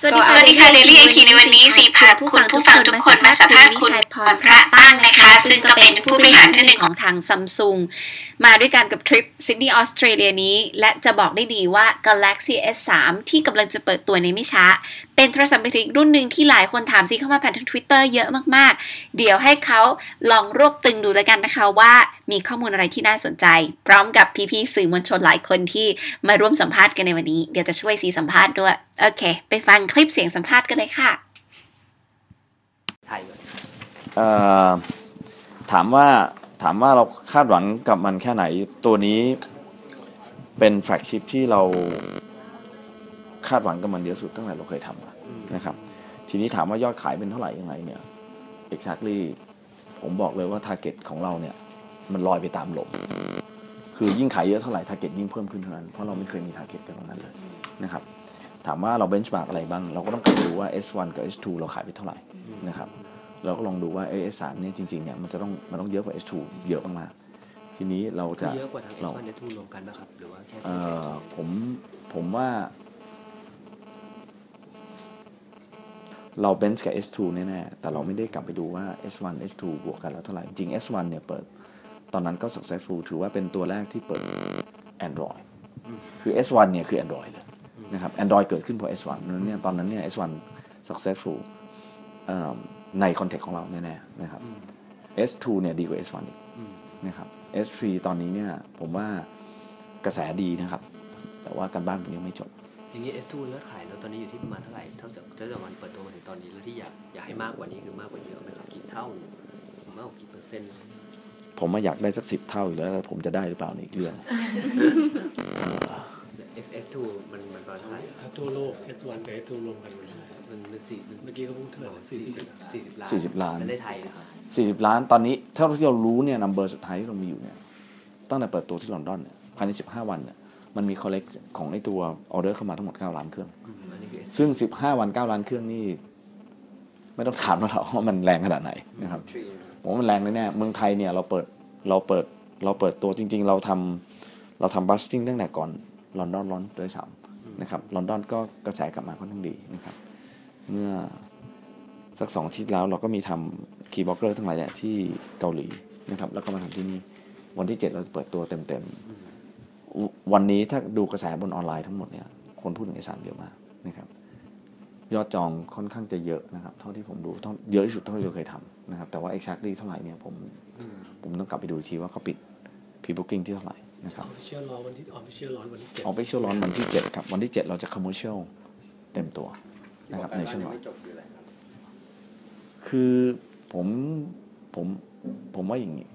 สวัสดีค่ะสวัสดีค่ะเดลี่ไอทีในวันนี้สีพาคุณผู้ฟังทุกคนมาสัมภาษณ์คุณพรพระตั้งนะคะ ซึ่งก็เป็นผู้บริหารท่านหนึ่งขขอองงทางซัมซุงมาด้วยกันกับทริปซิดนีย์ออสเตรเลียนี้ และจะบอกได้ดีว่า Galaxy S3 ที่กำลังจะเปิดตัวในไม่ช้า เป็นโทรศัพท์มือถืออีกรุ่นหนึ่งที่หลายคนถามซีเข้ามาผ่านทาง Twitter เยอะมากๆ เดี๋ยวให้เขาลองรวบตึงดูแล้วกันนะคะว่ามีข้อมูลอะไรที่น่าสนใจ พร้อมกับพี่ๆสื่อมวลชนหลายคนที่มาร่วมสัมภาษณ์กันในวันนี้ เดี๋ยวจะช่วยซีสัมภาษณ์ด้วยโอเค ไปฟังคลิปเสียงสัมภาษณ์กันเลยค่ะถามว่าถามว่าเราคาดหวังกับมันแค่ไหนตัวนี้เป็นแฟลกชิพที่เราคาดหวังกับมันเยอะสุดตั้งแต่เราเคยทำนะครับ ทีนี้ถามว่ายอดขายเป็นเท่าไหร่ยังไงเนี่ย exactly ผมบอกเลยว่า target ของเราเนี่ย มันลอยไปตามลมคือยิ่งขายเยอะเท่าไหร่ target ยิ่งเพิ่มขึ้นเท่านั้น เพราะเราไม่เคยมี target กันตรงนั้นเลยนะครับ ถามว่าเรา benchmark อะไรบ้าง เราก็ต้องกลับไปดูว่า S1 กับ S2 เราขายไปเท่าไหร่นะครับเราก็ลองดูว่า S3 เนี่ยจริงๆเนี่ยมันจะต้องมันต้องเยอะกว่า S2 เยอะมากๆทีนี้เราคืจะอเยอะกว่าทางเรา S1 S2 รวมกันนะครับ หรือว่าแค่เอ่อผมผมว่า เราเบนช์กับ S2 แน่ๆแต่เราไม่ได้กลับไปดูว่า S1 S2 บวกกันแล้วเท่าไหร่จริง S1 เนี่ยเปิดตอนนั้นก็ successful ถือว่าเป็นตัวแรกที่เปิด Android คือ S1 เนี่ยคือ Android เลย นะครับ Android เกิดขึ้นเพราะ S1 นั้นเนี่ยตอนนั้นเนี่ย S1 successful เอิ่มในคอนเทกต์ของเราแน่ๆนะครับอืม S2 เนี่ยดีกว่า S1 อีกอืมนะครับ S3 ตอนนี้เนี่ยผมว่ากระแสดีนะครับ แต่ว่าการบ้านผมยังไม่จบ อย่างนี้ S2 ยอดขายแล้วตอนนี้อยู่ที่ประมาณเท่าไหร่เท่าจากเท่าจากวันเปิดตัวมาถึงตอนนี้แล้วที่อยากอยากให้มากกว่านี้คือมากกว่าเยอะไหมครับกี่เท่าผมมากกว่ากี่เปอร์เซ็นต์ผมมาอยากได้สักสิบเท่าอยู่แล้วแต่ผมจะได้หรือเปล่าในอีกเรื่อง S S2 มันมันประมาณเท่าไหร่ถ้าทั่วโลก S1 กับ S2 รวมกันมันเท่าไหร่มันเป็นสี่มันเมื่อกี้เขาพูดเท่าไหร่สี่สิบสี่สิบล้านสี่สิบล้านแล้วในไทยนะครับสี่สิบล้านตอนนี้เท่าที่เรารู้เนี่ย number สุดท้ายที่เรามีอยู่เนี่ยตั้งแต่เปิดตัวที่ลอนดอนเนี่ยภายในสิบห้าวันเนี่ยมันมี collect ของไอตัวออเดอร์เข้ามาทั้งหมดเก้าล้านเครื่องอืมอันนี้คือ S ซึ่งสิบห้าวันเก้าล้านเครื่องนี่ไม่ต้องถามแล้วหรอกว่ามันแรงขนาดไหนนะครับผมว่ามันแรงแน่ๆเมืองไทยเนี่ยเราเปิดเราเปิดเราเปิดตัวจริง ๆ เราทำเราทำ buzzing ตั้งแต่ก่อน ลอนดอน launch ด้วยซ้ำนะครับลอนดอนก็กระแสกลับมาค่อนข้างดีนะครับ เมื่อสักสองอาทิตย์แล้วเราก็มีทำ key blogger ทั้งหลายแหละที่เกาหลีนะครับแล้วก็มาทำที่นี่วันที่เจ็ดเราจะเปิดตัวเต็มๆ วันนี้ถ้าดูกระแสบนออนไลน์ทั้งหมดเนี่ยคนพูดถึงไอสามเยอะมากนะครับยอดจองค่อนข้างจะเยอะนะครับ เท่าที่ผมดูเท่าเยอะที่สุดเท่าที่เราเคยทำนะครับแต่ว่า exactly เท่าไหร่เนี่ยผมอืมผมต้องกลับไปดูอีกทีว่าเขาปิด pre booking ที่เท่าไหร่ นะครับ Official Launch วันที่ Official Launch วันที่เจ็ด official launch วันที่7ครับ วันที่7เราจะ commercial เต็มตัวนะครับในช่วงวันคือผมผมผมว่าอย่างนี้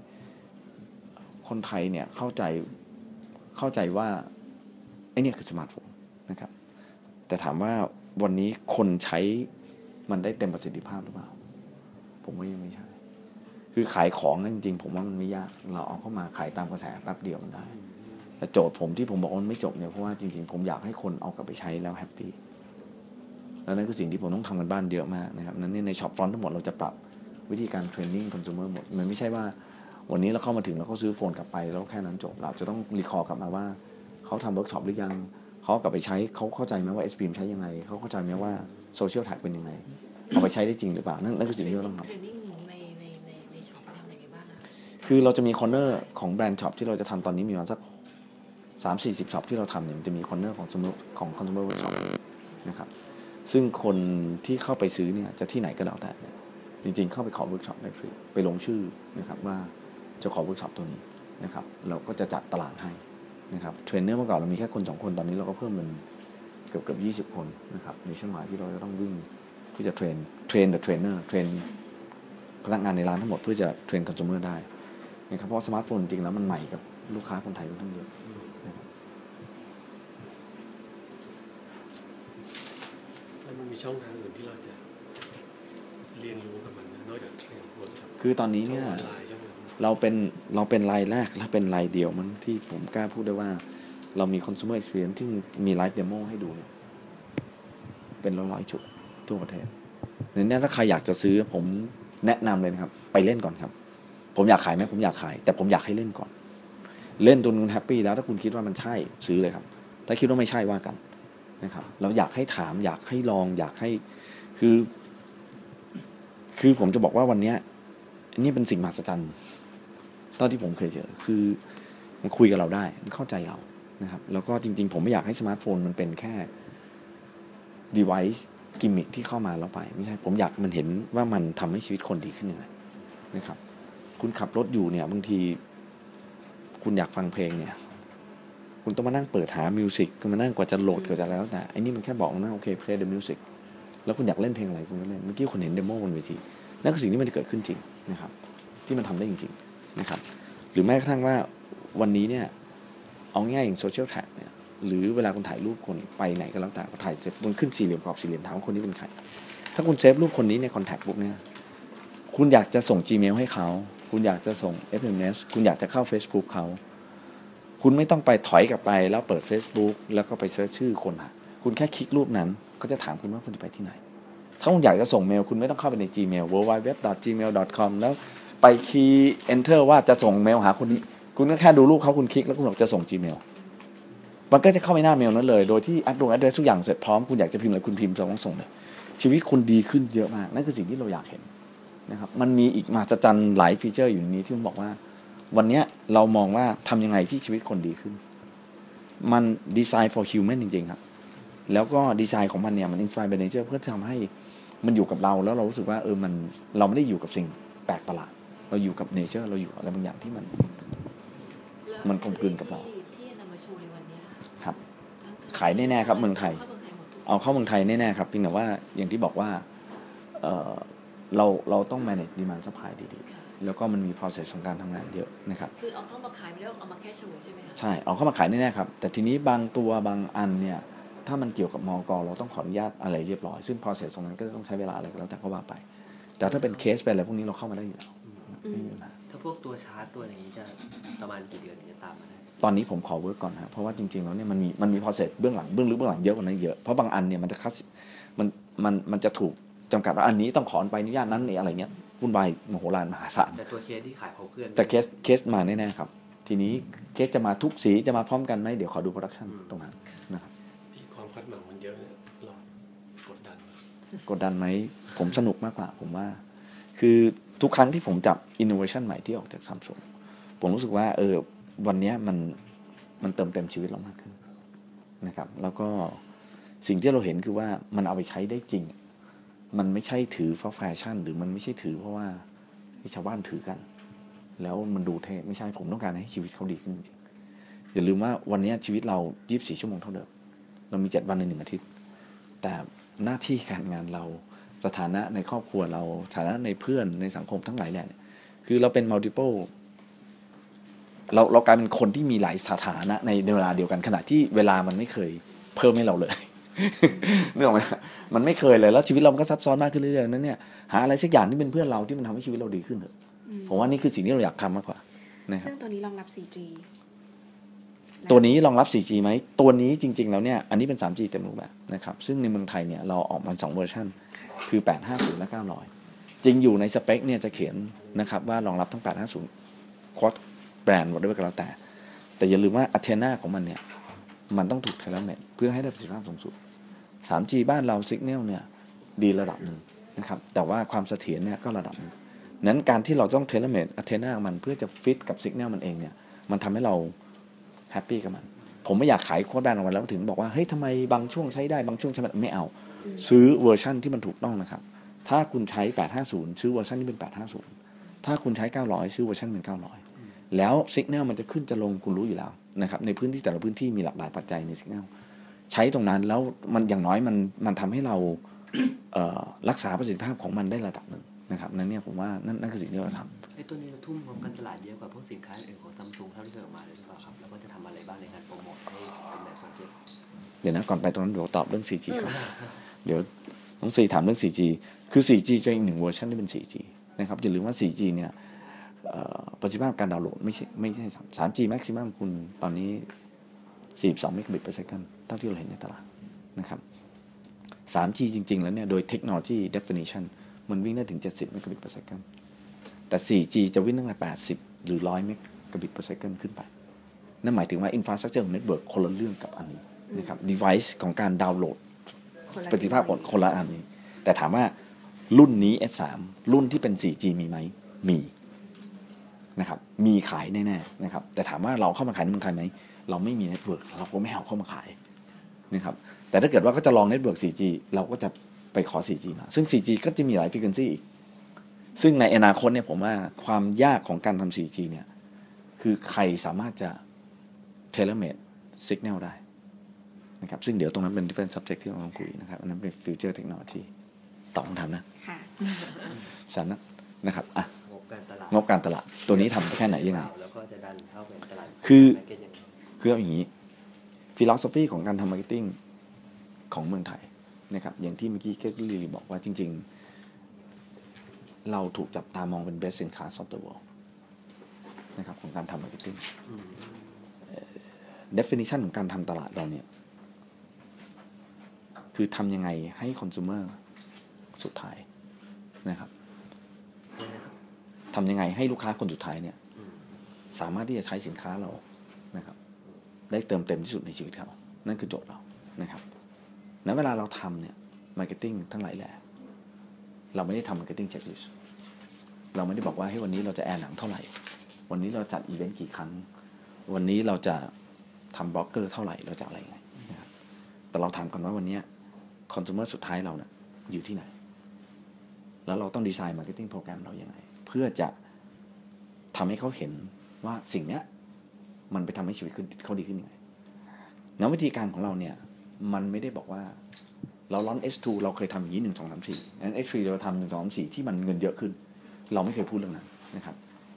คนไทยเนี่ยเข้าใจเข้าใจว่าไอ้เนี่ยคือสมาร์ทโฟนนะครับ แต่ถามว่าวันนี้คนใช้มันได้เต็มประสิทธิภาพหรือเปล่า ผมว่ายังไม่ใช่ คือขายของนั่นจริงๆผมว่ามันไม่ยาก เราเอาเข้ามาขายตามกระแสแป๊บเดียวมันได้แต่โจทย์ผมที่ผมบอกว่ามันไม่จบเนี่ยเพราะว่าจริงๆ ผมอยากให้คนเอากลับไปใช้แล้ว happy แล้วนั่นคือสิ่งที่ผมต้องทำการบ้านเยอะมากนะครับนั้นเนี่ยใน shop front ทั้งหมดเราจะปรับวิธีการเทรนนิ่งคอน sumer หมดมันไม่ใช่ว่าวันนี้เราเข้ามาถึงแล้วเขาซื้อ phone กลับไปแล้วแค่นั้นจบเราจะต้อง recall กลับมาว่าเขาทำเวิร์กช็อปหรือยังเขากลับไปใช้เขาเข้าใจไหมว่า s อ m ใช้ยังไงเขาเข้าใจไหมว่า social tag เป็นยังไงเอาไปใช้ได้จริงหรือเปล่านั่นนั่นคือสิ่งที่เราต้องทำ คือเราจะมี corner ของ brand shop ที่เราจะทำตอนนี้มีประมาณสักสามสี่สิบ shop ที่เราทำเนี่ยมันจะมี corner ของสมของคอน sumer workshop นะครับซึ่งคนที่เข้าไปซื้อเนี่ยจะที่ไหนก็แล้วแต่เนี่ยจริงๆ เข้าไปขอเวิร์กช็อปได้ฟรีไปลงชื่อนะครับว่าจะขอเวิร์กช็อปตัวนี้นะครับเราก็จะจัดตารางให้นะครับเทรนเนอร์เมื่อก่อนเรามีแค่คนสองคนตอนนี้เราก็เพิ่มเป็นเกือบเกือบยี่สิบคนนะครับในช่วงหมาที่เราจะต้องวิ่งที่จะ train train the trainer train พนักงานในร้านทั้งหมดเพื่อจะเทรนคอน sumer ได้ นะครับเพราะสมาร์ทโฟนจริงๆแล้วมันใหม่กับลูกค้าคนไทยค่อนข้างเยอะนะครับแล้วมันมีช่องทางอื่นที่เราจะเรียนรู้กับมันนะนอกจาก train workshop คือตอนนี้ช่องเนี่ยออนไลน์ช่องอะไรเราเป็นเราเป็นรายแรกและเป็นรายเดียวมันที่ผมกล้าพูดได้ว่า เรามี consumer experience ที่มี live demo ให้ดูเนี่ยเป็นร้อยๆจุดทั่วประเทศในนี้ถ้าใครอยากจะซื้อผมแนะนำเลยนะครับ ไปเล่นก่อนครับ ผมอยากขายไหมผมอยากขาย แต่ผมอยากให้เล่นก่อน เล่นจนคุณ happy แล้วถ้าคุณคิดว่ามันใช่ซื้อเลยครับ ถ้าคิดว่าไม่ใช่ว่ากันนะครับเราอยากให้ถามอยากให้ลองอยากให้คือ คือผมจะบอกว่าวันเนี้ยนี่เป็นสิ่งมหัศจรรย์ตอนที่ผมเคยเจอคือมันคุยกับเราได้ มันเข้าใจเรานะครับ แล้วก็จริง ๆ ผมไม่อยากให้สมาร์ทโฟนมันเป็นแค่ device gimmick ที่เข้ามาแล้วไป ไม่ใช่ผมอยากมันเห็นว่ามันทำให้ชีวิตคนดีขึ้นยังไงนะครับ คุณขับรถอยู่เนี่ยบางทีคุณอยากฟังเพลงเนี่ย คุณต้องมานั่งเปิดหา music ก็มานั่งกว่าจะโหลดกว่าจะแล้วแต่อันนี้มันแค่บอกนะโอเค play the music แล้วคุณอยากเล่นเพลงอะไรคุณก็เล่นเมื่อกี้คุณเห็น demo บนเวทีนั่นคือสิ่งที่มันจะเกิดขึ้นจริงนะครับ ที่มันทำได้จริงๆนะครับ หรือแม้กระทั่งว่าวันนี้เนี่ยเอาง่ายอย่าง social tag เนี่ยหรือเวลาคุณถ่ายรูปคนไปไหนก็แล้วแต่ถ่ายเสร็จมันขึ้นสี่เหลี่ยมกรอบสี่เหลี่ยมถามว่าคนนี้เป็นใครถ้าคุณ save รูปคนนี้ใน contact book เนี่ยคุณอยากจะส่ง Gmail ให้เขา คุณอยากจะส่ง SMS คุณอยากจะเข้า Facebook เขา คุณไม่ต้องไปถอยกลับไปแล้วเปิด Facebook แล้วก็ไป search ชื่อคนอะคุณแค่คลิกรูปนั้นก็จะถามคุณว่าคุณจะไปที่ไหน ถ้าคุณอยากจะส่งเมล คุณไม่ต้องเข้าไปใน Gmail www.gmail.com แล้วไปคีย์ enter ว่าจะส่งเมลหาคนนี้ คุณก็แค่ดูรูปเขาคุณคลิกแล้วคุณบอกจะส่ง Gmail มันก็จะเข้าไปหน้าเมลนั้นเลย โดยที่อัดดง address ทุกอย่างเสร็จพร้อม คุณอยากจะพิมพ์อะไรคุณพิมพ์ส่งส่งเลยชีวิตคุณดีขึ้นเยอะมาก นั่นคือสิ่งที่เราอยากเห็น นะครับมันมีอีกมหัศจรรย์หลาย feature อยู่ในนี้ที่ผมบอกว่า วันเนี้ยเรามองว่าทำยังไงที่ชีวิตคนดีขึ้น มัน design for human จริงๆครับ แล้วก็ดีไซน์ของมันเนี่ยมัน inspire by nature เพื่อทำให้มันอยู่กับเราแล้วเรารู้สึกว่าเออมันเราไม่ได้อยู่กับสิ่งแปลกประหลาดเราอยู่กับ nature เราอยู่กับอะไรบางอย่างที่มันแล้วมันกลมกลืนกับเราที่ที่นำมาโชว์ในวันเนี้ยครับทั้งขายแน่ๆครับเมืองไทยเข้าเมืองไทยหมดทุกเอาเข้าเมืองไทยแน่ๆครับเพียงแต่ว่าอย่างที่บอกว่า เออเราเราต้อง manage demand supply ดีค่ะๆแล้วก็มันมี process ของการทำงานเยอะนะครับ คือเอาเข้ามาขายไม่ได้เอามาแค่โชว์ใช่ไหมคะใช่ เอาเข้ามาขายแน่ๆครับ แต่ทีนี้บางตัวบางอันเนี่ย ถ้ามันเกี่ยวกับมอกเราต้องขออนุญาตอะไรเรียบร้อย ซึ่ง process ตรงนั้นก็ต้องใช้เวลาอะไรก็แล้วแต่ก็ว่าไป แต่ถ้าเป็นเคสเป็นอะไรพวกนี้เราเข้ามาได้อยู่แล้วอืไม่มมีปัญหาถ้าพวกตัวชาร์จตัวอะไรอย่างนี้จะประมาณกี่เดือนถึงจะตามมาได้ตอนนี้ผมขอ work ก่อนครับเพราะว่าจริงๆแล้วเนี่ยมันมีมันมี process เบื้องหลังเบื้องลึกเบื้องหลังเยอะกว่านั้นเยอะ เพราะบางอันเนี่ยมันจะคัสมันมันมันจะถูก จำกัดว่าอันนี้ต้องขอใบอนุญาตนั้นนี่อะไรเงี้ยวุ่นวายมโหฬารมหาศาลแต่ตัวเคสที่ขายเขาเพื่อนแต่เคสเคสมาแน่ๆครับ ทีนี้เคสจะมาทุกสีจะมาพร้อมกันไหมเดี๋ยวขอดู production ตรงนั้นนะครับพี่ความคาดหวังมันเยอะเนี่ยเรากดดันไหมกดดันไหมผมสนุกมากกว่า ผมว่า คือทุกครั้งที่ผมจับอินโนเวชันใหม่ที่ออกจากซัมซุงผมรู้สึกว่า เออวันเนี้ยมันมันเติมเต็มชีวิตเรามากขึ้นนะครับ แล้วก็สิ่งที่เราเห็นคือว่ามันเอาไปใช้ได้จริง มันไม่ใช่ถือเพราะแฟชั่น หรือมันไม่ใช่ถือเพราะว่าที่ชาวบ้านถือกัน แล้วมันดูเท่ไม่ใช่ผมต้องการให้ชีวิตเขาดีขึ้นจริงอย่าลืมว่าวันนี้ชีวิตเรา 24 ชั่วโมงเท่าเดิม เรามี 7 วันในหนึ่งอาทิตย์ แต่หน้าที่การงานเรา สถานะในครอบครัวเราสถานะในเพื่อน ในสังคมทั้งหลายแหละเนี่ยคือเราเป็น multiple เราเรากลายเป็นคนที่มีหลายสถานะในเวลาเดียวกัน ขณะที่เวลามันไม่เคยเพิ่มให้เราเลยนึกออกไหม มันไม่เคยเลยแล้วชีวิตเรามันก็ซับซ้อนมากขึ้นเรื่อยๆนั้นเนี่ยหาอะไรสักอย่างที่เป็นเพื่อนเราที่มันทำให้ชีวิตเราดีขึ้นเถอะอืมผมว่านี่คือสิ่งที่เราอยากทำมากกว่านะครับซึ่งตัวนี้รองรับ 4G ะตัวนี้รองรับ 4G ไหม ตัวนี้จริง ๆ แล้วเนี่ย อันนี้เป็น 3G เต็มรูปแบบนะครับ ซึ่งในเมืองไทยเนี่ยเราออกมา2เวอร์ชันคือ 850 และ 900 จริงอยู่ในสเปคเนี่ยจะเขียนนะครับว่ารองรับทั้ง 850 quad-band หมดด้วยก็แล้วแต่ แต่อย่าลืมว่าอั t เทนาของมันเนี่ย มันต้องถูก tailor-made เพื่อให้ได้ประสิทธิภาพสูงสุด 3G บ้านเรา signal เนี่ยดีระดับหนึ่งนะครับแต่ว่าความเสถียรเนี่ยก็ระดับหนึ่งนั้นการที่เราต้อง tailor-made อั t เทนามันเพื่อจะฟิตกับ signal มันเองเนี่ยมันทำให้เราแฮปปี้กับมัน ผมไม่อยากขาย quad-band ออกมาแล้วถึงบอกว่าเฮ้ยทำไมบางช่วงใช้ได้บางช่วงใช้ไม่ได้ไม่เอา ซื้อเวอร์ชั่นที่มันถูกต้องนะครับ ถ้าคุณใช้ 850 ซื้อเวอร์ชันที่เป็น 850 ถ้าคุณใช้ 900 ซื้อเวอร์ชันเป็น 900 แล้วสัญญาณมันจะขึ้นจะลงคุณรู้อยู่แล้วนะครับในพื้นที่แต่ละพื้นที่มีหลากหลายปัจจัยในสัญญาณ ใช้ตรงนั้นแล้วมันอย่างน้อยมันมันทำให้เราเอ่อรักษาประสิทธิภาพของมันได้ระดับหนึ่งนะครับนั่นเนี่ยผมว่านั่นนั่นคือสิ่งที่เราทำไอ้ตัวนี้เราทุ่มงบการตลาดเยอะกว่าพวกสินค้าอื่นของซัมซุงเท่าที่เคยออกมาเลยหรือเปล่าครับแล้วก็จะทำอะไรบ้างในการโปรโมทให้เป็นแนวความคิดเดี๋ยวนะก่อนไปตรงนั้นเดี๋ยวตอบเรื่อง 4G ก่อนเดี๋ยวน้องซีถามเรื่อง 4G คือ 4G จะอีกหนึ่งเวอร์ชันที่เป็น 4G นะครับอย่าลืมว่า 4G เนี่ยเอ่อประสิทธิภาพการดาวน์โหลดไม่ใช่ไม่ใช่ 3G maximum คุณตอนนี้ 42 megabit per second เท่าที่เราเห็นในตลาดนะครับ 3G จริง ๆ แล้วเนี่ย โดยเทคโนโลยี definition มันวิ่งได้ถึง 70 megabit per second แต่ 4G จะวิ่งตั้งแต่ 80 หรือ 100 megabit per second ขึ้นไป นั่นหมายถึงว่า infrastructure ของ network คนละเรื่องกับอันนี้นะครับ device ของการดาวน์โหลดคนละประสิทธิภาพคนคนละอันนี้ แต่ถามว่ารุ่นนี้ S3 รุ่นที่เป็น 4G มีไหม มีนะครับ มีขายแน่ๆนะครับ แต่ถามว่าเราเข้ามาขายในเมืองไทยไหม เราไม่มี network เราก็ไม่เอาเข้ามาขาย นะครับแต่ถ้าเกิดว่าก็จะลอง network 4G เราก็จะไปขอ 4G มา ซึ่ง 4G ก็จะมีหลาย frequency อีก ซึ่งในอนาคตเนี่ยผมว่าความยากของการทำ 4G เนี่ย คือใครสามารถจะ tailor made signal ได้นะครับ ซึ่งเดี๋ยวตรงนั้นเป็น different subject ที่เราต้องคุยนะครับ อันนั้นเป็น future technology ตอบคำถามนะ ค่ะฉันนะนะครับ อะ งบการตลาดงบการตลาด ตัวนี้ทำแค่ไหนยังไง แล้วก็จะดันเข้าเป็นตลาดคือ market ยังไง คือเอาอย่างนี้ philosophy ของการทำ marketing ของเมืองไทยนะครับอย่างที่เมื่อกี้เกตลีบอกว่าจริง ๆ เราถูกจับตามองเป็น best in class of the world นะครับของการทำ marketing อืม definition ของการทำตลาดเราเนี่ยคือทำยังไงให้ consumer สุดท้ายนะครับทำยังไงให้ลูกค้าคนสุดท้ายเนี่ยสามารถที่จะใช้สินค้าเรานะครับ ได้เติมเต็มที่สุดในชีวิตเขา นั่นคือโจทย์เรา นะครับณเวลาเราทำเนี่ย marketing ทั้งหลายแหละ เราไม่ได้ทำ marketing checklist เราไม่ได้บอกว่าให้วันนี้เราจะแอร์หนังเท่าไหร่ วันนี้เราจัดอีเวนต์กี่ครั้ง วันนี้เราจะทำบล็อกเกอร์เท่าไหร่ เราจะอะไรยังไงนะครับแต่เราถามกันว่าวันนี้ consumer สุดท้ายเราเนี่ยอยู่ที่ไหน แล้วเราต้อง design marketing program เราอย่างไร เพื่อจะทำให้เขาเห็นว่าสิ่งเนี้ย มันไปทำให้ชีวิตขึ้นเขาดีขึ้นยังไงแล้ววิธีการของเราเนี่ย มันไม่ได้บอกว่า เรา launch S2 เราเคยทำอย่างนี้หนึ่งสองสามสี่งั้น S3 เราทำหนึ่งสองสามสี่ที่มันเงินเยอะขึ้น เราไม่เคยพูดเรื่องนั้นนะครับ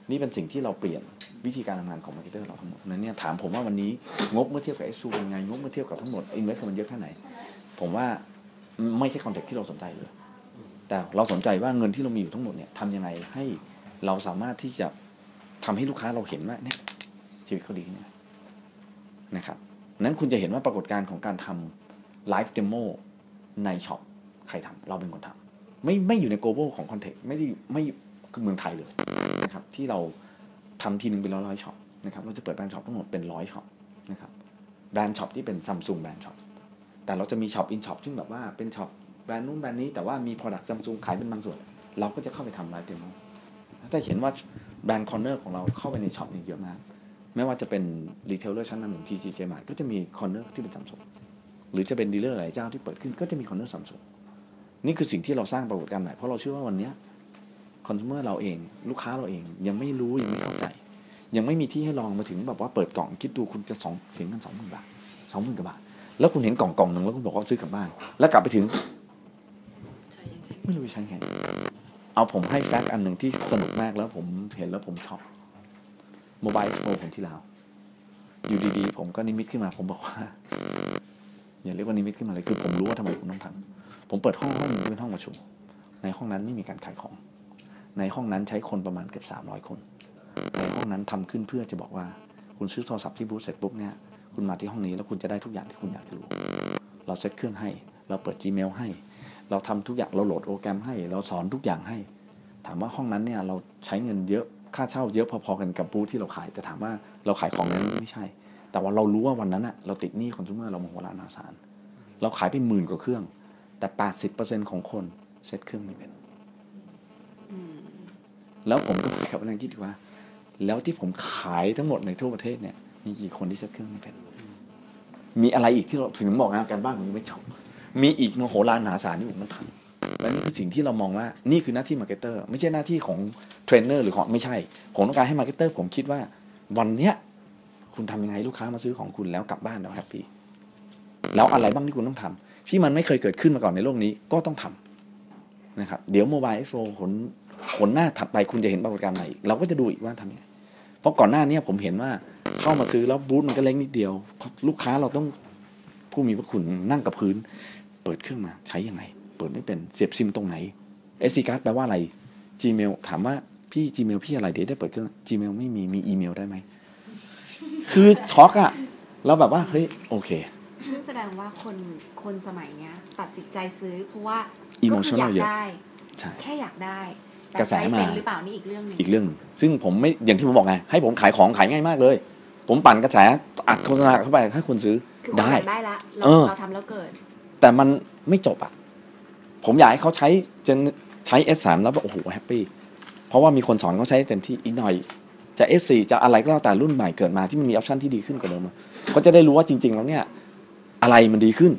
นี่เป็นสิ่งที่เราเปลี่ยนวิธีการทำงานของ marketer เราทั้งหมดนั้นเนี่ยถามผมว่าวันนี้งบเมื่อเทียบกับ S2 เป็นไงงบเมื่อเทียบกับทั้งหมด invest มันเยอะแค่ไหน ผมว่าไม่ใช่ context ที่เราสนใจเลย แต่เราสนใจว่าเงินที่เรามีอยู่ทั้งหมดเนี่ยทำยังไงให้เราสามารถที่จะทำให้ลูกค้าเราเห็นว่าเนี่ย ชีวิตเขาดีขึ้นยังไงนะครับนั้นคุณจะเห็นว่าปรากฏการณ์ของการทำ live demo ใน shop ใครทำเราเป็นคนทำไม่ไม่อยู่ใน global ของ context ไม่ได้ไม่คือเมืองไทยเลยนะครับที่เราทำทีนึงเป็นร้อยร้อย shop นะครับเราจะเปิด brand shop ทั้งหมดเป็นร้อย shop นะครับ brand shop ที่เป็นซัมซุง brand shopแต่เราจะมี shop in shop ซึ่งแบบว่าเป็น shop แบรนด์นู้นแบรนด์นี้แต่ว่ามี product ซัมซุงขายเป็นบางส่วน เราก็จะเข้าไปทำ live demo จะเห็นว่า brand corner ของเราเข้าไปใน shop นี่เยอะมาก ไม่ว่าจะเป็น retailer ชั้นนำอย่าง TCJ มาก็จะมี corner ที่เป็นซัมซุงหรือจะเป็น dealer หลายเจ้าที่เปิดขึ้นก็จะมี corner ซัมซุงนี่คือสิ่งที่เราสร้างปรากฏการณ์ใหม่เพราะเราเชื่อว่าวันเนี้ consumer เราเอง ลูกค้าเราเองยังไม่รู้ยังไม่เข้าใจ ยังไม่มีที่ให้ลองมาถึงแบบว่าเปิดกล่องคิดดูคุณจะสองเสียเงินสองหมื่นบาทสองหมื่นกว่าบาท แล้วคุณเห็นกล่องกล่องหนึ่งแล้วคุณบอกว่าซื้อกลับบ้าน แล้วกลับไปถึงใช่ยังใช่ไม่รู้จะใช้ไงเอาผมให้ fact อันหนึ่งที่สนุกมากแล้วผมเห็นแล้วผมชอบ Mobile Expo หนที่แล้ว อยู่ดีๆ ผมก็นิมิตขึ้นมาผมบอกว่า อย่าเรียกว่านิมิตขึ้นมาเลยคือผมรู้ว่าทำไมผมต้องทำผมเปิดห้องห้องหนึ่งเป็นห้องประชุม ในห้องนั้นไม่มีการขายของ ในห้องนั้นใช้คนประมาณเกือบสามร้อยคน ในห้องนั้นทำขึ้นเพื่อจะบอกว่า คุณซื้อโทรศัพท์ที่บูธเสร็จปุ๊บเนี่ยคุณมาที่ห้องนี้แล้วคุณจะได้ทุกอย่างที่คุณอยากจะรู้ เราเซ็ตเครื่องให้ เราเปิด Gmail ให้ เราทำทุกอย่างเราโหลดโปรแกรมให้ เราสอนทุกอย่างให้ ถามว่าห้องนั้นเนี่ยเราใช้เงินเยอะ ค่าเช่าเยอะพอๆกันกับบูธที่เราขาย แต่ถามว่าเราขายของนั้นไม่ใช่ แต่ว่าเรารู้ว่าวันนั้นอะเราติดหนี้ consumer เรามโหฬารมหาศาลเราขายไปหมื่นกว่าเครื่อง แต่ 80%ของคนเซ็ตเครื่องไม่เป็นแล้วผมก็กลับมานั่งคิดว่า แล้วที่ผมขายทั้งหมดในทั่วประเทศเนี่ย มีกี่คนที่เซ็ตเครื่องไม่เป็น มีอะไรอีกที่เราถึงบอกงานการบ้านผมยังไม่จบมีอีกมโหฬารมหาศาลที่ผมต้องทำ และนี่คือสิ่งที่เรามองว่านี่คือหน้าที่ marketer ไม่ใช่หน้าที่ของเทรนเนอร์หรือของไม่ใช่ ผมต้องการให้ marketer ผมคิดว่าวันเนี้ยคุณทำยังไงลูกค้ามาซื้อของคุณแล้วกลับบ้านแล้วแฮปปี้แล้วอะไรบ้างที่คุณต้องทำที่มันไม่เคยเกิดขึ้นมาก่อนในโลกนี้ก็ต้องทำนะครับเดี๋ยวโมบายเอ็กโผลผลหน้าถัดไปคุณจะเห็นปรากฏการณ์ใหม่เราก็จะดูอีกว่าทำยังไงเพราะก่อนหน้านี้ผมเห็นว่าเข้ามาซื้อแล้วบูธมันก็เล็กนิดเดียว ลูกค้าเราต้องผู้มีพระคุณนั่งกับพื้น เปิดเครื่องมาใช้ยังไง เปิดไม่เป็นเสียบซิมตรงไหน SD card แปลว่าอะไร Gmail ถามว่าพี่ Gmail พี่อะไรเดี๋ยวได้เปิดเครื่อง Gmail ไม่มีมีอีเมลได้ไหม คือช็อกอะแล้วแบบว่าเฮ้ยโอเค ซึ่งแสดงว่าคนคนสมัยเนี้ย ตัดสินใจซื้อเพราะว่า Emotional ก็คืออยากเยอะได้ใช่แค่อยากได้แต่กระแสใช้มาเป็นหรือเปล่านี่อีกเรื่องหนึ่งอีกเรื่องหนึ่งซึ่งผมไม่อย่างที่ผมบอกไง ให้ผมขายของขายง่ายมากเลย ผมปั่นกระแสอัดโฆษณาเข้าไปให้คนซื้อคือคนได้อยากได้ละเราเออเราทำแล้วเกิด แต่มันไม่จบอะ ผมอยากให้เขาใช้จนใช้ S3 แล้วแบบโอ้โหแฮปปี้เพราะว่ามีคนสอนเขาใช้เต็มที่อีกหน่อย จะ S4 จะอะไรก็แล้วแต่รุ่นใหม่เกิดมาที่มันมีออปชันที่ดีขึ้นกว่าเดิมอะเขาจะได้รู้ว่าจริง ๆ แล้วเนี่ย อะไรมันดีขึ้น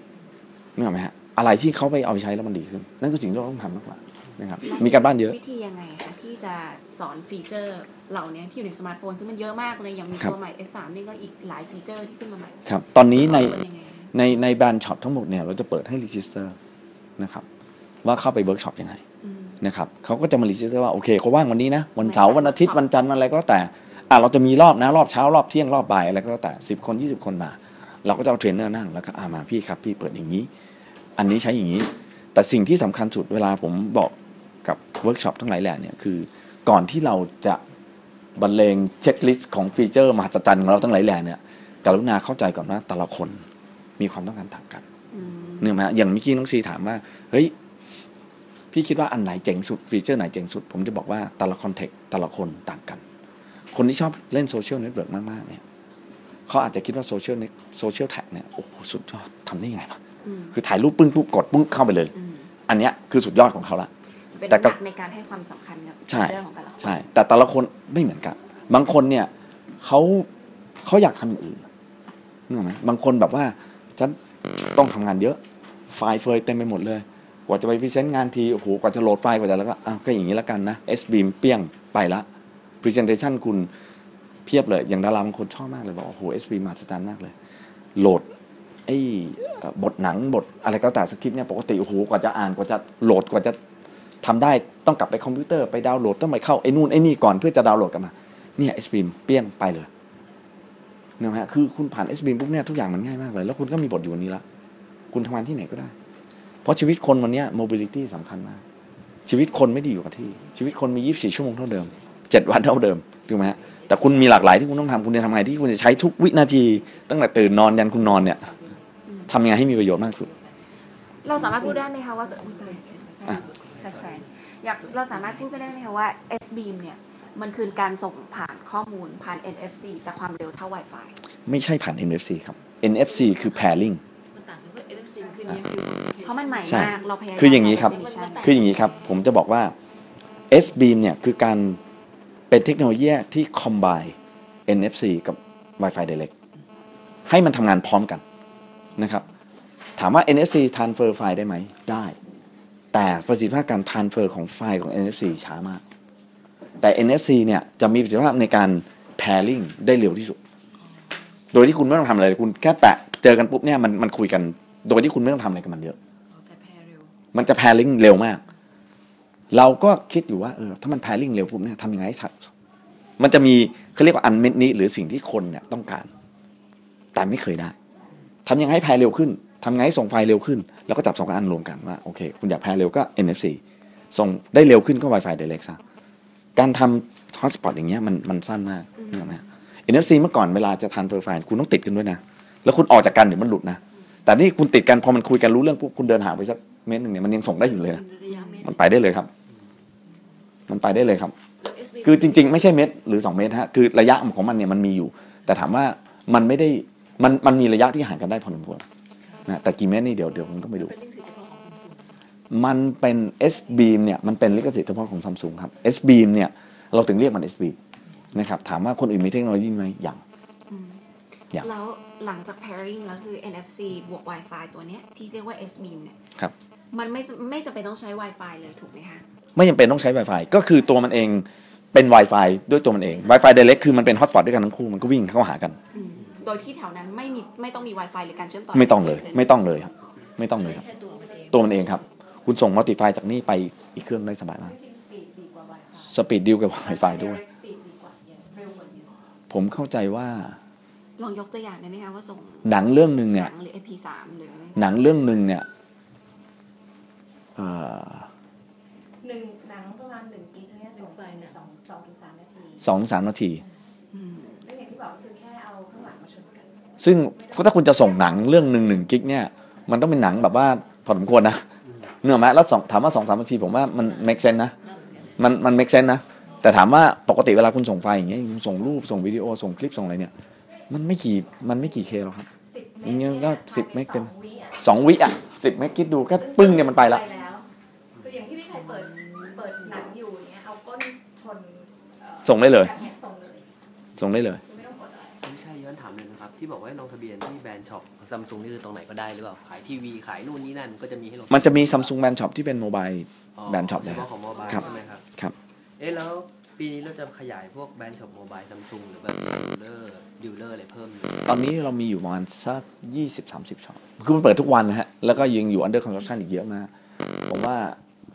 นึกออกไหมฮะอะไรที่เขาไปเอาไปใช้แล้วมันดีขึ้น นั่นคือสิ่งที่เราต้องทำมากกว่านะครับมีการบ้านเยอะวิธียังไงคะที่จะสอนฟีเจอร์เหล่านี้ที่อยู่ในสมาร์ทโฟนซึ่งมันเยอะมากเลยอย่างมีครับตัวใหม่ S3 นี่ก็อีกหลายฟีเจอร์ที่ขึ้นมาใหม่ครับตอนนี้ในสอเป็ยังไงคะในใน brand shop ทั้งหมดเนี่ยเราจะเปิดให้ register นะครับ ว่าเข้าไปเวิร์กช็อปยังไงอืมนะครับเขาก็จะมา register ว่าโอเคเขาว่างวันนี้นะวันเสาร์วันอาทิตย์วันจันทร์วันอะไรก็แล้วแต่อะเราจะมีรอบนะรอบเช้ารอบเที่ยงรอบบ่ายอะไรก็แล้วแต่สิบคนยี่สิบคนมา เราก็จะเอาเทรนเนอร์นั่งแล้วก็อ่ามาพี่ครับพี่เปิดอย่างนี้ อันนี้ใช้อย่างนี้ แต่สิ่งที่สำคัญสุดเวลาผมบอกกับเวิร์กช็อปทั้งหลายแหล่เนี่ยคือ ก่อนที่เราจะบรรเลง checklist ของ feature มหัศจรรย์ของเราทั้งหลายแหล่เนี่ยกรุณาเข้าใจก่อนว่าแต่ละคนมีความต้องการต่างกันอืมนึกออกไหมฮะอย่างเมื่อกี้น้องซีถามว่าเฮ้ย พี่คิดว่าอันไหนเจ๋งสุด feature ไหนเจ๋งสุด ผมจะบอกว่าแต่ละ context แต่ละคนต่างกัน คนที่ชอบเล่น social network มากๆเนี่ยเขาอาจจะคิดว่า social social tag เนี่ยโอ้โหสุดยอดทำได้ยังไงวะอืมคือถ่ายรูปปึ้งปุ๊บกดปึ้งเข้าไปเลยอืมอันเนี้ยคือสุดยอดของเขาละเป็นแต่น้ำก็หนักในการให้ความสำคัญกับใช่ feature ของแต่ละคนใช่แต่แต่ละคนไม่เหมือนกัน บางคนเนี่ยเขาเขาอยากทำอย่างอื่นนึกออกไหมบางคนแบบว่าฉันต้องทำงานเยอะไฟล์เฟยเต็มไปหมดเลย กว่าจะไป present งานที โอ้โห กว่าจะโหลดไฟล์กว่าจะแล้วก็อ้าวก็อย่างนี้แล้วกันนะ S Beam เปี้ยงไปละ Presentation คุณเพียบเลย อย่างดาราบางคนชอบมากเลยบอกโอ้โห S Beam มาสแตนมากเลย โหลดไอ้บทหนังบทอะไรก็แต่สคริปต์เนี่ยปกติโอ้โหกว่าจะอ่านกว่าจะโหลดกว่าจะทำได้ต้องกลับไปคอมพิวเตอร์ไปดาวน์โหลดต้องไปเข้าไอ้นู่นไอ้นี่ก่อนเพื่อจะดาวน์โหลดกันมาเนี่ย S Beam เปี้ยงไปเลยเนี่ยฮะคือคุณผ่าน S Beam ปุ๊บเนี่ยทุกอย่างมันง่ายมากเลย แล้วคุณก็มีบทอยู่วันนี้ละคุณทำงานที่ไหนก็ได้ ราะชีวิตคนวันเนี้ย mobility สำคัญมาก ชีวิตคนไม่ได้อยู่กับที่ ชีวิตคนมี 24 ชั่วโมงเท่าเดิม 7 วันเท่าเดิมถูกไหมฮะแต่คุณมีหลากหลายที่คุณต้องทำคุณจะทำไงที่คุณจะใช้ทุกวินาที ตั้งแต่ตื่นนอนยันคุณนอนเนี่ยทำยังไงให้มีประโยชน์มากสุด เราสามารถพูดได้ไหมคะว่าอุ๊ยตายอะแสงๆอยากเราสามารถพูดได้ไหมคะว่า S beam เนี่ยมันคือการส่งผ่านข้อมูลผ่าน NFC แต่ความเร็วเท่า Wi-Fi ไม่ใช่ผ่าน NFC ครับ NFC คือ pairing เพราะมันใหม่ใช่มากเราพยายามคืออย่างนี้ครับ definition คืออย่างนี้ครับ ผมจะบอกว่า S beam เนี่ยคือการเป็นเทคโนโลยีที่ combine NFC กับ Wi-Fi Direct ให้มันทำงานพร้อมกันนะครับ ถามว่า NFC transfer ไฟล์ได้ไหม ได้ แต่ประสิทธิภาพการ transfer ของไฟล์ของ NFC ช้ามาก แต่ NFC เนี่ยจะมีประสิทธิภาพในการ pairing ได้เร็วที่สุด โดยที่คุณไม่ต้องทำอะไรเลยคุณแค่แปะ เจอกันปุ๊บเนี่ยมันมันคุยกัน โดยที่คุณไม่ต้องทำอะไรกับมันเยอะแต่แพรเร็วมันจะแพลิงเร็วมาก เราก็คิดอยู่ว่าเออถ้ามันแพลิงเร็วปุ๊บเนี่ยทำยังไงให้ทันมันจะมีเขาเรียกว่าอันเม็ดนี้หรือสิ่งที่คนเนี่ยต้องการ แต่ไม่เคยได้ทำยังไงให้แพรเร็วขึ้นทำยังไงให้ส่งไฟล์เร็วขึ้น แล้วก็จับสองอันรวมกันว่าโอเค คุณอยากแพรเร็วก็ NFC ส่งได้เร็วขึ้นก็ Wi-Fi Direct ซะการทำ hotspot อย่างเงี้ยมันมันสั้นมากเนี่ยไหม NFC เมื่อก่อนเวลาจะทันเฟอร์ไฟล์คุณต้องติดกันด้วยนะ แล้วคุณออกจากกันเดี๋ยวมันหลุดนะ แต่นี่คุณติดกันพอมันคุยกันรู้เรื่องปุ๊บคุณเดินห่างไปสักเมตรหนึ่งเนี่ยมันยังส่งได้อยู่เลยนะระยะเมตรมันไปได้เลยครับ มันไปได้เลยครับ SB คือจริง ๆ ไม่ใช่เมตรหรือสองเมตรฮะคือระยะของมันเนี่ยมันมีอยู่ แต่ถามว่ามันไม่ได้มันมันมีระยะที่ห่างกันได้พอสมควรนะแต่กี่เมตรนี่เดี๋ยวเดี๋ยวผมต้องไปดูเป็นลิงก์ถือเฉพาะของซัมซุงมันเป็น S beam เนี่ยมันเป็นลิขสิทธิ์เฉพาะของซัมซุงครับ S beam เนี่ยเราถึงเรียกมัน S beam นะครับถามว่าคนอื่นมีเทคโนโลยีไหมยังอืมอย่าง แล้วหลังจาก pairing แล้วคือ NFC บวก Wi-Fi ตัวเนี้ยที่เรียกว่า S beam เนี่ยครับมันไม่ไม่จำเป็นต้องใช้ Wi-Fi เลยถูกไหมคะไม่จำเป็นต้องใช้ Wi-Fi ก็คือตัวมันเองเป็น Wi-Fi ด้วยตัวมันเอง Wi-Fi Direct คือมันเป็น Hotspot ด้วยกันทั้งคู่มันก็วิ่งเข้าหากันอืมโดยที่แถวนั้นไม่มีไม่ต้องมี Wi-Fi หรือการเชื่อมต่อไม่ต้องเลย ไม่ต้องเลยครับ ไม่ต้องเลยครับแค่ตัวมันเองตัวมันเองครับ คุณส่ง multi file จากนี่ไปอีกเครื่องได้สบายมาก speed เดียวกับ Wi-Fi ด้วย ผมเข้าใจว่า ลองยกตัวอย่างได้ไหมคะว่าส่งหนังเรื่องหนึ่งเนี่ยหนังหรือ MP3 หรือหนังเรื่องหนึ่งเนี่ยเอ่อหนึ่งหนังประมาณหนึ่งกิกเนี่ยส่งไปในสองสองถึงสามนาทีสองสามนาทีอืมแล้วอย่างที่บอกก็คือแค่เอาข้างหลังมาชนกันซึ่งถ้าคุณจะส่งหนังเรื่องหนึ่งหนึ่งกิกเนี่ย มันต้องเป็นหนังแบบว่าพอสมควรนะนึกออกไหมแล้วสองถามว่าสองสามนาทีผมว่ามัน make sense นะมันมัน make sense นะแต่ถามว่าปกติเวลาคุณส่งไฟล์อย่างเงี้ยคุณส่งรูปส่งวิดีโอส่งคลิปส่งอะไรเนี่ย มันไม่กี่มันไม่กี่เคหรอกครับสิบอย่างเงี้ยก็10เมกเต็มสองวิอะสองวิอะสิบเมกคิดดูแค่ปึ้งเนี่ยมันไปละคืออย่างที่พี่ชัยเปิดเปิดหนังอยู่อย่างเงี้ยเอาก้นชนเอ่อส่งได้เลยกำแพงส่งเลย ส่งได้เลยคือไม่ต้องกดอะไรไม่ใช่ย้อนถามเลยนะครับ ที่บอกว่าให้ลงทะเบียนที่ brand shop ซัมซุงนี่คือตรงไหนก็ได้หรือเปล่าขายทีวีขายนู่นนี่นั่นก็จะมีให้ลงมันจะมีซัมซุง brand shop ที่เป็น mobile อ๋อ brand shop เลยเฉพาะของ mobile ครับใช่ไหมครับครับเอ๊ะแล้ว ปีนี้เราจะขยายพวก brand shop mobile ซัมซุงหรือแบบ dealer dealer อะไรเพิ่มอยู่ตอนนี้เรามีอยู่ประมาณสักยี่สิบสามสิบ shop คือมันเปิดทุกวันนะฮะ แล้วก็ยังอยู่ under construction อีกเยอะมากผมว่า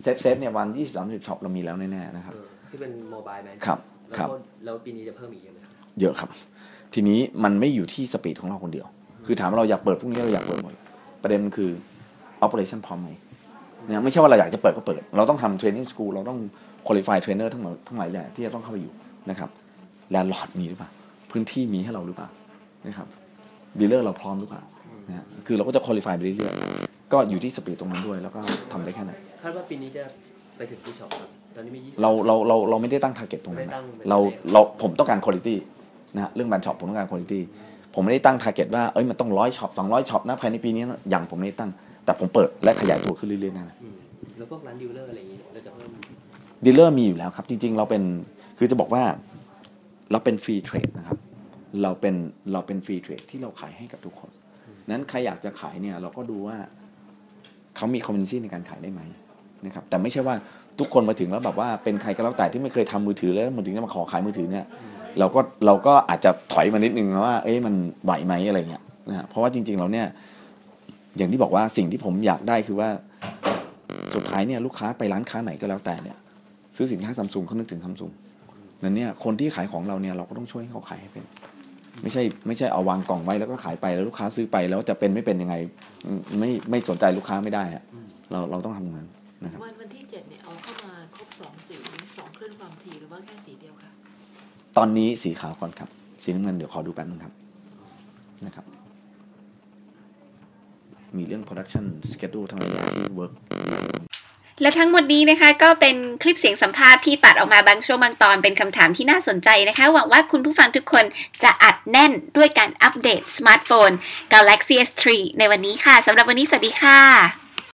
safe safe เนี่ยวันยี่สิบสามสิบ shop เรามีแล้วแน่ๆนะครับเออที่เป็น mobile brand ครับ แล้วครับ ก็แล้วปีนี้จะเพิ่มอีกเยอะไหมครับเยอะครับ ทีนี้มันไม่อยู่ที่ speed ของเราคนเดียว คือถามว่าเราอยากเปิดพวกนี้เราอยากเปิดหมด ประเด็นมันคือ operation พร้อมไหมเนี่ยไม่ใช่ว่าเราอยากจะเปิดก็เปิด เราต้องทำ training school เราต้อง qualify trainer ทั้งหมดทั้งหลายแหละที่จะต้องเข้าไปอยู่นะครับ landlord มีหรือเปล่า พื้นที่มีให้เราหรือเปล่านะครับ dealer เราพร้อมหรือเปล่านะฮะคือเราก็จะ qualify ไปเรื่อยๆก็อยู่ที่ speed ตรงนั้นด้วย แล้วก็ทำได้แค่ไหนคาดว่าปีนี้จะไปถึงกี่ shop ครับตอนนี้มียี่สิบเราเราเราเราไม่ได้ตั้ง target ตรงนั้นไม่ได้ตั้งนะเป็นเราเลขเราผมต้องการ quality นะฮะเรื่อง brand shop ผมต้องการ quality ผมไม่ได้ตั้ง target ว่าเอ้ยมันต้องร้อย shop สองร้อย shop นะภายในปีนี้นะอย่างผมไม่ได้ตั้ง แต่ผมเปิดและขยายตัวขึ้นเรื่อยๆนะอืมแล้วพวกร้าน dealer อะไรอย่างงี้เราจะเพิ่ม dealer มีอยู่แล้วครับ จริง ๆ เราเป็นคือจะบอกว่าเราเป็น free trade นะครับ เราเป็นเราเป็น free trade ที่เราขายให้กับทุกคนนั้นใครอยากจะขายเนี่ยเราก็ดูว่าเขามี commitment ในการขายได้ไหมนะครับแต่ไม่ใช่ว่าทุกคนมาถึงแล้วแบบว่าเป็นใครก็แล้วแต่ที่ไม่เคยทำมือถือแล้วมาถึงจะมาขอขายมือถือเนี่ยเราก็เราก็อาจจะถอยมานิดนึงนะว่าเอ้ยมันไหวไหมอะไรเงี้ยนะฮะเพราะว่าจริง ๆ เราเนี่ย อย่างที่บอกว่าสิ่งที่ผมอยากได้คือว่าสุดท้ายเนี่ยลูกค้าไปร้านค้าไหนก็แล้วแต่เนี่ย ซื้อสินค้าซัมซุงเขานึกถึงซัมซุงนั้นเนี่ยคนที่ขายของเราเนี่ยเราก็ต้องช่วยให้เขาขายให้เป็น ไม่ใช่ไม่ใช่เอาวางกล่องไว้แล้วก็ขายไปแล้วลูกค้าซื้อไปแล้วจะเป็นไม่เป็นยังไงอืมไม่ไม่สนใจลูกค้าไม่ได้อะเราเราต้องทำงานนะครับวันวันที่เจ็ดเนี่ยเอาเข้ามาครบสองสีสองคลื่นความถี่หรือว่าแค่สีเดียวค่ะตอนนี้สีขาวก่อนครับ สีน้ำเงินเดี๋ยวขอดูแป๊บนึงครับนะครับ มีเรื่อง production schedule ทั้งหลายอย่างที่ work และทั้งหมดนี้นะคะก็เป็นคลิปเสียงสัมภาษณ์ที่ตัดออกมาบางช่วงบางตอนเป็นคำถามที่น่าสนใจนะคะ หวังว่าคุณผู้ฟังทุกคนจะอัดแน่นด้วยการอัปเดตสมาร์ทโฟน Galaxy S3 ในวันนี้ค่ะสำหรับวันนี้สวัสดีค่ะ